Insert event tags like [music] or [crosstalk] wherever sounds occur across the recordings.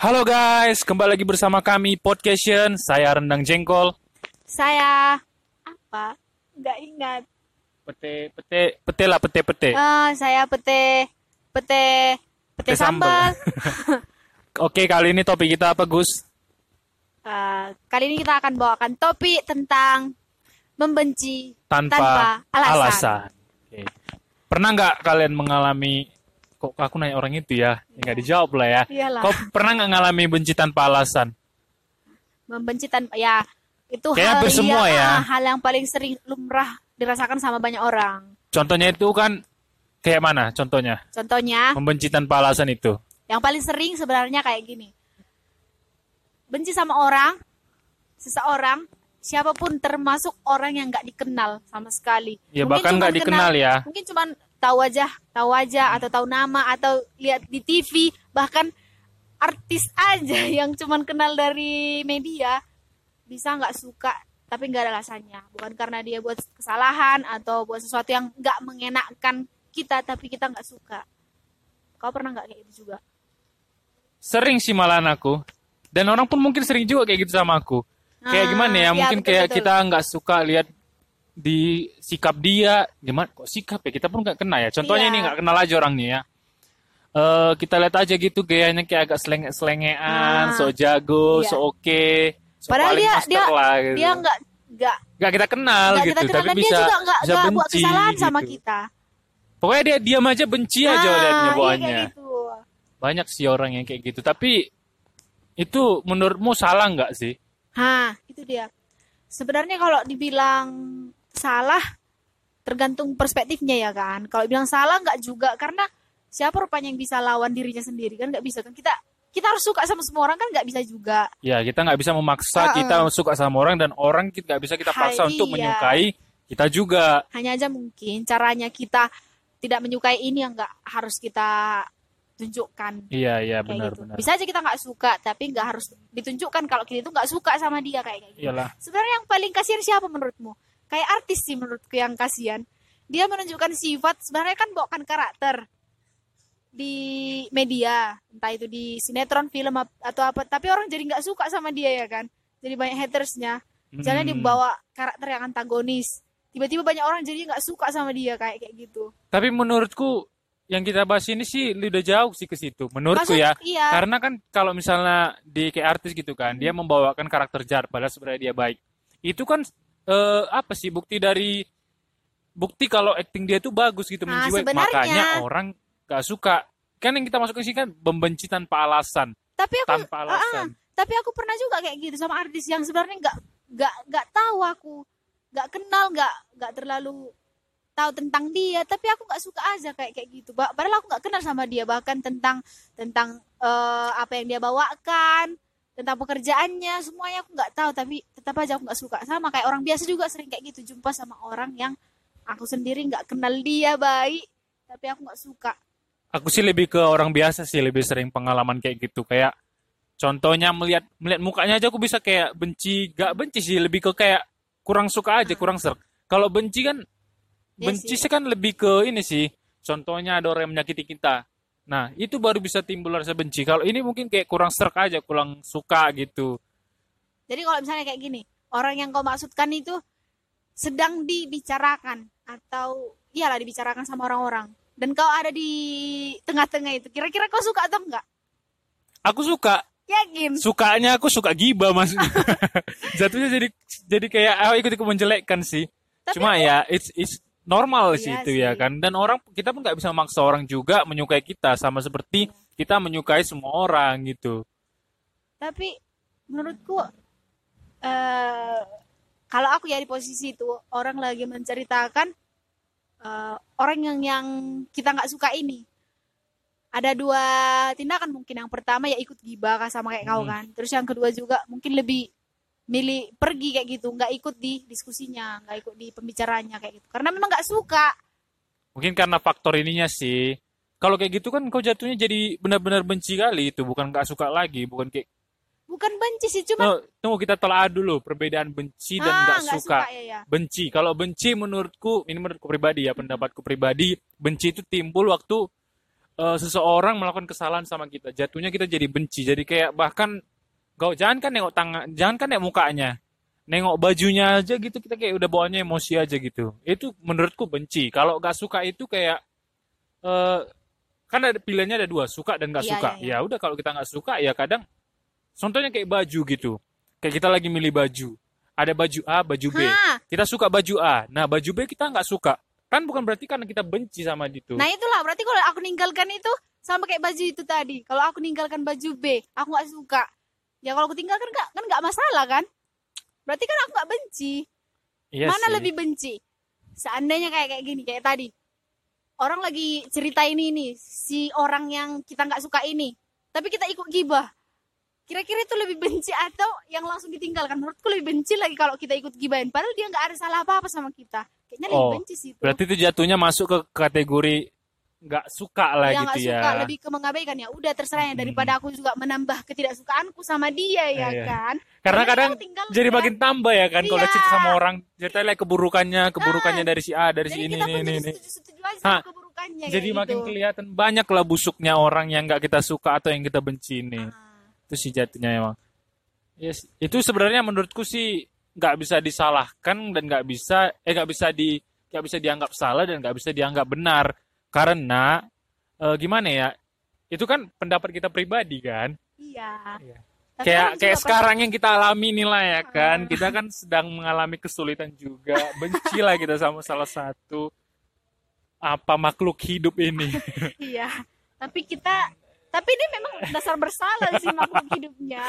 Halo guys, kembali lagi bersama kami Podcast Saya Rendang Jengkol. Saya apa? Nggak ingat. Pete, pete, pete lah, pete, pete. Eh, saya pete, pete, pete, Pete sambal. sambal. [laughs] Oke, kali ini topik kita apa, Gus? Eh, kali ini kita akan bawakan topik tentang membenci Tanpa, alasan. Oke. Pernah nggak kalian mengalami kok aku nanya orang itu ya? Ya nggak dijawab lah ya. Iyalah. Kau pernah nggak ngalami benci tanpa alasan? Membenci tanpa ya itu Kayaknya hal semua yang, ya. ah, hal yang paling sering lumrah dirasakan sama banyak orang. Contohnya itu kan kayak mana? Contohnya Contohnya, membenci tanpa alasan itu. yang paling sering sebenarnya kayak gini. Benci sama orang, seseorang, siapa pun termasuk orang yang nggak dikenal sama sekali. Ya, Mungkin bahkan cuman nggak dikenal ya. Mungkin cuma tahu aja, tahu aja atau tahu nama atau lihat di TV, bahkan artis aja [laughs] yang cuman kenal dari media bisa nggak suka tapi nggak ada alasannya bukan karena dia buat kesalahan atau buat sesuatu yang nggak mengenakkan kita tapi kita nggak suka kau pernah nggak kayak gitu juga Sering sih malahan aku. Dan orang pun mungkin sering juga kayak gitu sama aku. Kayak Ah, gimana ya? iya, Mungkin betul, kayak betul. kita nggak suka lihat di sikap dia. Gimana? Kok sikap ya? Kita pun nggak kenal ya. Contohnya Iya. ini nggak kenal aja orangnya ya. Eh kita lihat aja gitu gayanya kayak agak selenge-selengean, Ah, so jago, iya. so oke, so padahal dia dia lah gitu. dia nggak nggak Nggak kita kenal nggak gitu, kita kenal tapi dan bisa dia juga nggak bisa nggak buat benci kesalahan sama gitu. kita Pokoknya dia diam aja benci aja Ah, liatnya iya bawaannya. kayak gitu. Banyak sih orang yang kayak gitu. Tapi itu menurutmu salah nggak sih? Hah, itu dia. Sebenarnya kalau dibilang salah, tergantung perspektifnya ya kan. Kalau bilang salah nggak juga, karena siapa rupanya yang bisa lawan dirinya sendiri kan nggak bisa kan. Kita kita harus suka sama semua orang kan nggak bisa juga. Ya, kita nggak bisa memaksa Heeh. kita suka sama orang dan orang kita nggak bisa kita paksa Hai, untuk iya. menyukai kita juga. Hanya aja mungkin caranya kita tidak menyukai ini yang nggak harus kita tunjukkan. Iya, iya benar gitu. benar. Bisa aja kita nggak suka, tapi nggak harus ditunjukkan kalau kita itu nggak suka sama dia kayak kayak gitu. Iyalah. Sebenarnya yang paling kasihan siapa menurutmu? Kayak artis sih menurutku yang kasihan. Dia menunjukkan sifat sebenarnya kan bawakan karakter di media, entah itu di sinetron, film atau apa. Tapi orang jadi nggak suka sama dia ya kan. Jadi banyak hatersnya. Misalnya Hmm. dibawa karakter yang antagonis. Tiba-tiba banyak orang jadi nggak suka sama dia kayak kayak gitu. Tapi menurutku yang kita bahas ini sih udah jauh sih ke situ. Menurutku Maksud- ya. Iya. Karena kan kalau misalnya di kayak artis gitu kan, dia membawakan karakter jahat padahal sebenarnya dia baik. Itu kan eh, apa sih bukti dari bukti kalau acting dia tuh bagus gitu Nah, menjiwai. sebenarnya- Makanya orang gak suka. Kan yang kita masukkan sini kan membenci tanpa alasan. tapi aku Tanpa ah, alasan. tapi aku pernah juga kayak gitu sama artis yang sebenarnya nggak nggak nggak tahu aku nggak kenal nggak nggak terlalu tahu tentang dia tapi aku nggak suka aja kayak kayak gitu padahal aku nggak kenal sama dia bahkan tentang tentang eh, apa yang dia bawakan tentang pekerjaannya semuanya aku nggak tahu tapi tetap aja aku nggak suka sama kayak orang biasa juga sering kayak gitu jumpa sama orang yang aku sendiri nggak kenal dia baik tapi aku nggak suka Aku sih lebih ke orang biasa sih, lebih sering pengalaman kayak gitu. Kayak contohnya melihat melihat mukanya aja aku bisa kayak benci, gak benci sih, lebih ke kayak kurang suka aja, kurang serk. Kalau benci kan Iya benci sih. sih kan lebih ke ini sih. Contohnya ada orang yang menyakiti kita. Nah, itu baru bisa timbul rasa benci. Kalau ini mungkin kayak kurang serk aja, kurang suka gitu. Jadi kalau misalnya kayak gini, orang yang kau maksudkan itu sedang dibicarakan atau iyalah dibicarakan sama orang-orang dan kau ada di tengah-tengah itu. Kira-kira kau suka atau enggak? Aku suka, Yakin? sukanya aku suka gibah maksudnya. [laughs] Jatuhnya jadi jadi kayak ah, ikut-ikut menjelekkan sih. Tapi Cuma ya it's it's normal sih Iya itu ya sih. kan. Dan orang kita pun nggak bisa memaksa orang juga menyukai kita sama seperti kita menyukai semua orang gitu. Tapi menurutku eh kalau aku ya di posisi itu orang lagi menceritakan eh, orang yang yang kita nggak suka ini. Ada dua tindakan mungkin. Yang pertama ya ikut gibah kan sama kayak kau Hmm. kan. Terus yang kedua juga mungkin lebih milih pergi kayak gitu. Nggak ikut di diskusinya nggak ikut di pembicaranya kayak gitu. Karena memang nggak suka. Mungkin karena faktor ininya sih. Kalau kayak gitu kan kau jatuhnya jadi benar-benar benci kali itu, bukan nggak suka lagi, bukan kayak bukan benci sih cuma No, tunggu kita telah dulu perbedaan benci dan ah, nggak nggak suka. ya ya Benci, kalau benci menurutku ini menurutku pribadi ya pendapatku pribadi, benci itu timbul waktu eh, seseorang melakukan kesalahan sama kita, jatuhnya kita jadi benci. Jadi kayak bahkan kau jangan kan nengok tangan, jangan kan nengok mukanya, nengok bajunya aja gitu kita kayak udah bawaannya emosi aja gitu. Itu menurutku benci. Kalau gak suka itu kayak eh kan ada pilihannya ada dua, suka dan gak Iya, suka. iya, iya. Ya udah kalau kita nggak suka ya kadang contohnya kayak baju gitu. Kayak kita lagi milih baju. Ada baju A, baju B. Hah. Kita suka baju A. Nah, baju B kita nggak suka. Kan bukan berarti karena kita benci sama itu. Nah itulah berarti kalau aku ninggalkan itu sama kayak baju itu tadi. Kalau aku ninggalkan baju B, aku nggak suka. Ya kalau aku tinggalkan nggak kan nggak masalah kan? Berarti kan aku nggak benci. Iya Mana sih. lebih benci? Seandainya kayak kayak gini kayak tadi. Orang lagi cerita ini nih si orang yang kita nggak suka ini, tapi kita ikut gibah. Kira-kira itu lebih benci atau yang langsung ditinggalkan? Menurutku lebih benci lagi kalau kita ikut gibahin. Padahal dia nggak ada salah apa-apa sama kita. Kayaknya lebih Oh, benci sih itu. Berarti itu jatuhnya masuk ke kategori nggak suka lah yang gitu nggak ya. suka lebih ke mengabaikan ya udah terserahnya daripada aku juga menambah ketidaksukaanku sama dia ya Iya. kan Karena kadang aku tinggalkan. jadi makin tambah ya kan kalau Iya. cerita sama orang ceritanya like keburukannya, keburukannya dari si A, dari si jadi ini ini ini. jadi ini. keburukannya Jadi kayak makin gitu. kelihatan banyak lah busuknya orang yang nggak kita suka atau yang kita benci ini. Ah. Itu sih jatuhnya emang. Yes, itu sebenarnya menurutku sih nggak bisa disalahkan dan nggak bisa eh nggak bisa di nggak bisa dianggap salah dan nggak bisa dianggap benar. Karena eh, gimana ya itu kan pendapat kita pribadi kan? Iya. Iya. Tapi kayak orang kayak sekarang yang kita alami nih lah ya kan. Ah. kita kan sedang mengalami kesulitan juga. Benci lah kita sama salah satu apa makhluk hidup ini. [laughs] Iya. Tapi kita tapi ini memang dasar bersalah sih makhluk hidupnya.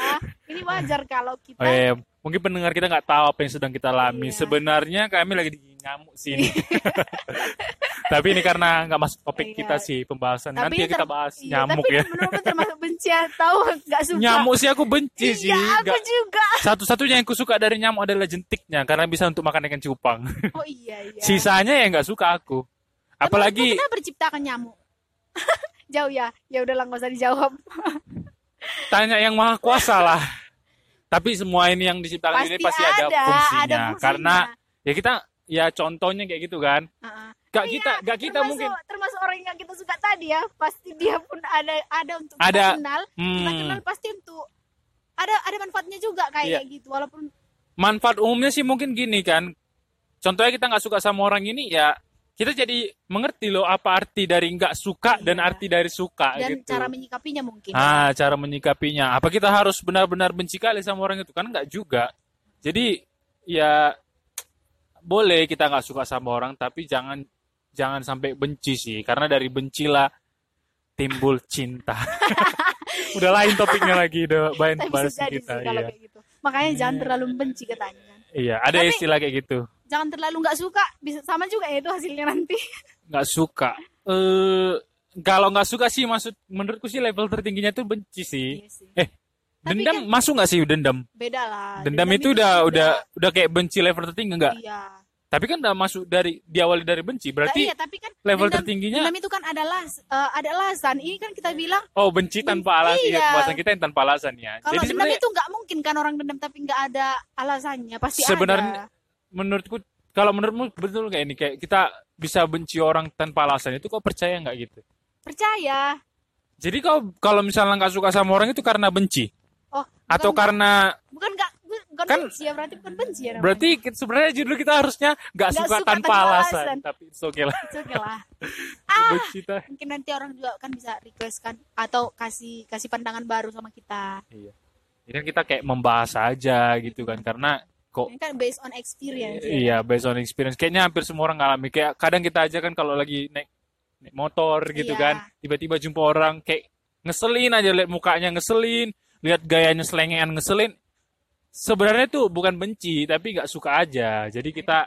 Ini wajar kalau kita Oh, iya. mungkin pendengar kita nggak tahu apa yang sedang kita alami. Iya. sebenarnya kami lagi di nyamuk sini [laughs] tapi ini karena nggak masuk topik Iya. kita sih pembahasan. Tapi nanti ya kita bahas iya, nyamuk tapi ya. menurutmu termasuk benci atau nggak suka. Nyamuk sih aku benci sih. iya aku Nggak- juga. Satu-satunya yang aku suka dari nyamuk adalah jentiknya karena bisa untuk makan ikan cupang. Oh iya iya. Sisanya ya nggak suka aku. Tapi apalagi kenapa berciptakan nyamuk [laughs] jauh ya ya udahlah nggak usah dijawab tanya yang maha kuasa lah tapi semua ini yang diciptakan ini pasti ada, ada fungsinya. ada fungsinya. karena ya kita ya contohnya kayak gitu kan Heeh. gak kita gak kita termasuk, mungkin termasuk orang yang kita suka tadi ya pasti dia pun ada ada untuk Ada. kita kenal kita Hmm. kenal pasti untuk ada ada manfaatnya juga kayak Iya. gitu walaupun manfaat umumnya sih mungkin gini kan contohnya kita nggak suka sama orang ini ya kita jadi mengerti loh apa arti dari nggak suka dan Iya. arti dari suka dan gitu. cara menyikapinya mungkin. Ah cara menyikapinya. Apa kita harus benar-benar benci kali sama orang itu? Kan nggak juga. Jadi ya boleh kita nggak suka sama orang tapi jangan jangan sampai benci sih. Karena dari bencilah timbul cinta. [laughs] Udah lain topiknya lagi udah bahan bahas kita iya. kayak gitu. Makanya jangan terlalu benci katanya. Iya ada Tapi- istilah kayak gitu jangan terlalu nggak suka. Bisa sama juga ya itu hasilnya nanti. [laughs] Nggak suka. Eh kalau nggak suka sih maksud menurutku sih level tertingginya tuh benci sih. Iya sih. eh Tapi dendam kan- masuk nggak sih dendam? Beda lah. Dendam, itu udah udah udah kayak benci level tertinggi nggak? Iya. Tapi kan udah masuk dari diawali dari benci Nah, berarti iya tapi kan level dendam, tertingginya- dendam itu kan ada las eh, ada alasan. Ini kan kita bilang oh benci tanpa alasan Iya. iya. pembahasan kita yang tanpa alasan ya. Kalau jadi dendam itu nggak mungkin kan orang dendam tapi nggak ada alasannya pasti Sebenarnya- ada. Menurutku kalau menurutmu betul kayak ini kayak kita bisa benci orang tanpa alasan itu kok percaya nggak gitu Percaya. jadi kau kalau misalnya nggak suka sama orang itu karena benci Oh, atau bukan, karena bukan nggak bukan Kan- benci ya berarti bukan benci ya. namanya. Berarti kita- sebenarnya judul kita harusnya nggak suka, suka tanpa, tanpa alasan. alasan. Tapi it's okay lah. It's okay lah. [laughs] Ah, Benci ta- mungkin nanti orang juga kan bisa request kan atau kasih kasih pandangan baru sama kita. Iya. Ini kan kita kayak membahas aja gitu kan karena kok Ini kan based on experience. ya. iya based on experience kayaknya hampir semua orang ngalami kayak kadang kita aja kan kalau lagi naik naik motor gitu Iya. kan tiba-tiba jumpa orang kayak ngeselin aja lihat mukanya ngeselin lihat gayanya selengean ngeselin sebenarnya tuh bukan benci tapi nggak suka aja jadi kita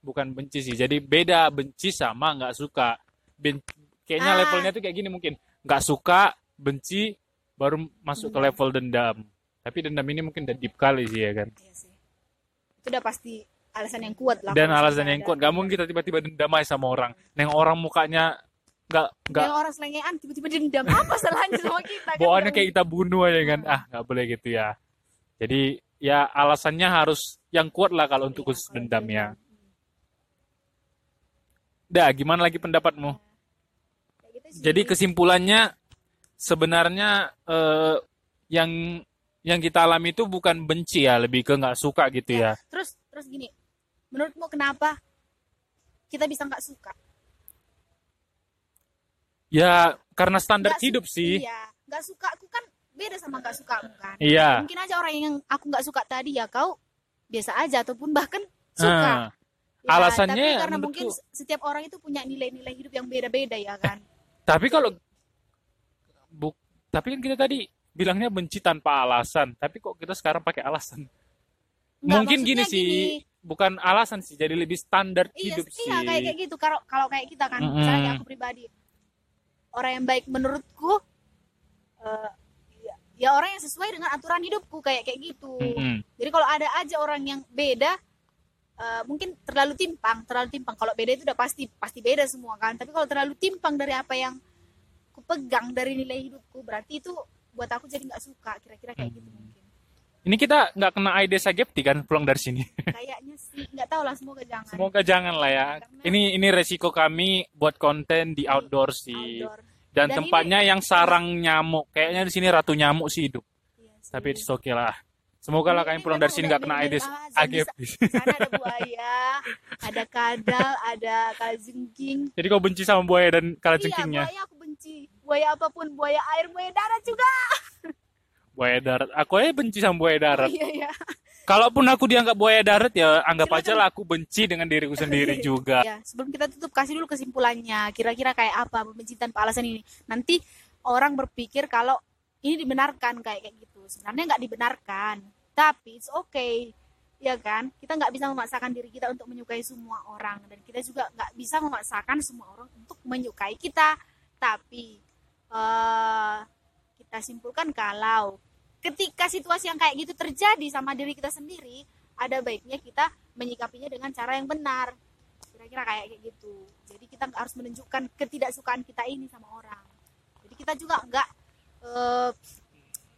bukan benci sih jadi beda benci sama nggak suka Ben- kayaknya Ah. levelnya tuh kayak gini mungkin nggak suka benci baru masuk ke level dendam tapi dendam ini mungkin udah deep kali sih ya kan Iya sih. Itu udah pasti alasan yang kuat lah. dan alasan yang ada. kuat gak mungkin kita tiba-tiba dendam aja sama orang neng orang mukanya nggak nggak Yang orang selengean tiba-tiba dendam. Apa salahnya sama kita? kan? kayak kita bunuh aja kan ah nggak boleh gitu ya jadi ya alasannya harus yang kuat lah kalau untuk Iya, khusus kalau dendam ya dah gimana lagi pendapatmu Kayak gitu sih. Jadi kesimpulannya sebenarnya eh, yang yang kita alami itu bukan benci ya, lebih ke nggak suka gitu ya. Terus terus gini, menurutmu kenapa kita bisa nggak suka? Ya karena standar su- hidup sih. Iya, nggak suka aku kan beda sama nggak suka kan. Iya. Mungkin aja orang yang aku nggak suka tadi ya kau biasa aja ataupun bahkan suka. Ah, Ya, alasannya tapi karena mungkin setiap orang itu punya nilai-nilai hidup yang beda-beda ya kan. tapi kalau buk, tapi kan kita tadi bilangnya benci tanpa alasan. Tapi kok kita sekarang pakai alasan? Nggak, Mungkin gini sih, gini. bukan alasan sih, jadi lebih standar Iya, hidup iya sih. kayak kayak gitu. Kalau kalau kayak kita kan, Mm-mm. misalnya kayak aku pribadi, orang yang baik menurutku, eh, ya, ya orang yang sesuai dengan aturan hidupku kayak kayak gitu. Mm-mm. Jadi kalau ada aja orang yang beda, eh, mungkin terlalu timpang, terlalu timpang. Kalau beda itu udah pasti pasti beda semua kan. Tapi kalau terlalu timpang dari apa yang ku pegang dari nilai hidupku, berarti itu buat aku jadi nggak suka. Kira-kira kayak gitu mungkin. Ini kita nggak kena Aedes aegypti kan pulang dari sini. [laughs] Kayaknya sih nggak tahu lah semoga jangan. Semoga jangan lah ya. Karena- Ini ini resiko kami buat konten di outdoor sih. Outdoor. Dan, Dan tempatnya yang sarang nyamuk. Kayaknya di sini ratu nyamuk sih hidup. Iya sih. Tapi it's okay lah. Semoga lah Ini kalian pulang dari memang sini nggak kena Aedes ah, aegypti. Di sana ada buaya, ada kadal, ada kalajengking. Jadi kau benci sama buaya dan Iya, kalajengkingnya? buaya aku benci. Buaya apa pun, buaya air, buaya darat juga. [laughs] Buaya darat. Aku aja benci sama buaya darat. Oh, iya, iya. Kalaupun aku dianggap buaya darat ya anggap Silakan. aja lah aku benci dengan diriku sendiri [laughs] juga. Ya, sebelum kita tutup kasih dulu kesimpulannya. Kira-kira kayak apa pembenci tanpa alasan ini? Nanti orang berpikir kalau ini dibenarkan kayak kayak gitu. Sebenarnya nggak dibenarkan, tapi it's okay. Ya kan? Kita nggak bisa memaksakan diri kita untuk menyukai semua orang dan kita juga nggak bisa memaksakan semua orang untuk menyukai kita. Tapi eh kita simpulkan kalau ketika situasi yang kayak gitu terjadi sama diri kita sendiri, ada baiknya kita menyikapinya dengan cara yang benar. Kira-kira kayak kayak gitu. Jadi kita nggak harus menunjukkan ketidaksukaan kita ini sama orang. Jadi kita juga nggak eh,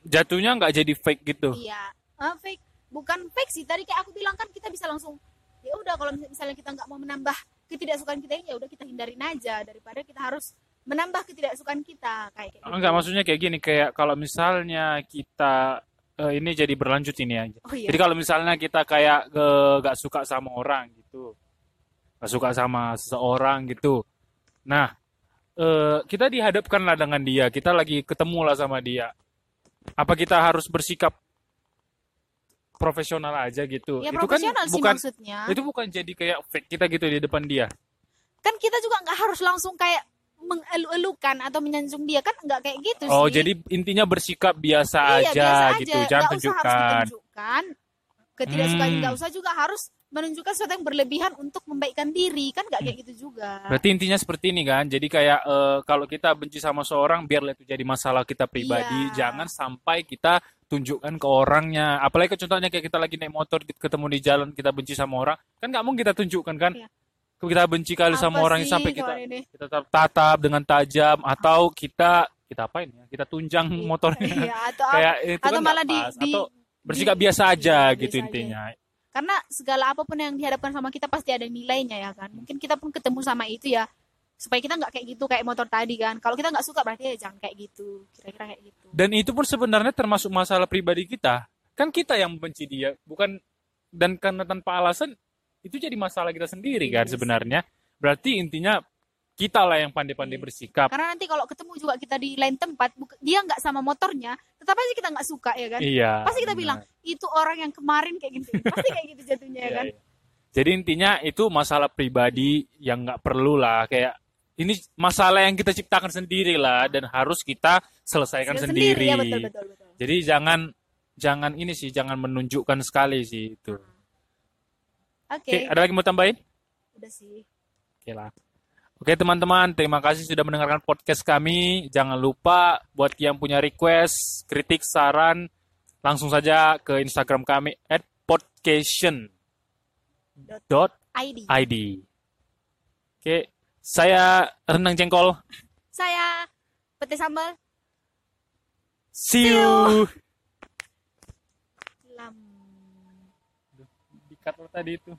Jatuhnya nggak jadi fake gitu. iya. Eh, fake. Bukan fake sih. Tadi kayak aku bilang kan kita bisa langsung ya udah kalau mis- misalnya kita nggak mau menambah ketidaksukaan kita ini ya udah kita hindarin aja. Daripada kita harus menambah ketidaksukaan kita kayak kayak gitu. Enggak maksudnya kayak gini kayak kalau misalnya kita eh, ini jadi berlanjut ini aja. oh iya Jadi kalau misalnya kita kayak eh, nggak suka sama orang gitu, nggak suka sama seseorang gitu, nah eh, kita dihadapkan lah dengan dia, kita lagi ketemu lah sama dia, apa kita harus bersikap profesional aja gitu? ya itu kan sih bukan maksudnya itu bukan jadi kayak fake kita gitu di depan dia. kan kita juga nggak harus langsung kayak mengelu-elukan atau menyanjung dia kan nggak kayak gitu Oh sih jadi intinya bersikap biasa iya, aja biasa gitu, aja. jangan Nggak usah harus tunjukkan. ditunjukkan ketidaksukaan Hmm. nggak usah juga harus menunjukkan sesuatu yang berlebihan untuk membaikkan diri kan nggak kayak gitu juga Berarti intinya seperti ini kan. Jadi kayak eh, kalau kita benci sama seorang, biarlah itu jadi masalah kita pribadi. Iya. Jangan sampai kita tunjukkan ke orangnya. Apalagi contohnya kayak kita lagi naik motor, ketemu di jalan, kita benci sama orang, kan nggak mungkin kita tunjukkan kan. Iya. Kita benci kali sama orang ini sih sampai kita ini? kita tatap- dengan tajam atau kita kita apain ya? Kita tunjang motornya. Iya, atau [laughs] kayak itu atau kan malah di, pas. di atau di- bersikap biasa aja iya, gitu biasa aja. intinya. karena segala apa pun yang dihadapkan sama kita pasti ada nilainya ya kan mungkin kita pun ketemu sama itu ya supaya kita nggak kayak gitu kayak motor tadi kan kalau kita nggak suka berarti ya jangan kayak gitu kira-kira kayak gitu Dan itu pun sebenarnya termasuk masalah pribadi kita. Kan kita yang membenci dia, bukan dan karena tanpa alasan itu jadi masalah kita sendiri kan Iya sebenarnya. Berarti intinya kita lah yang pandai-pandai bersikap. karena nanti kalau ketemu juga kita di lain tempat dia nggak sama motornya tetap aja kita nggak suka ya kan Iya. pasti kita benar. bilang itu orang yang kemarin kayak gitu pasti kayak gitu jatuhnya [laughs] ya kan iya. Jadi intinya itu masalah pribadi yang nggak perlu lah kayak ini masalah yang kita ciptakan sendiri lah dan harus kita selesaikan Sendiri, sendiri. ya betul betul betul Jadi jangan jangan ini sih jangan menunjukkan sekali sih itu. Oke Oke, ada lagi mau tambahin? udah sih Oke lah. Oke teman-teman, terima kasih sudah mendengarkan podcast kami. Jangan lupa buat yang punya request, kritik, saran, langsung saja ke Instagram kami at. ID Oke, saya Renang Jengkol. saya pete sambal See you. lam Dikat lo tadi itu.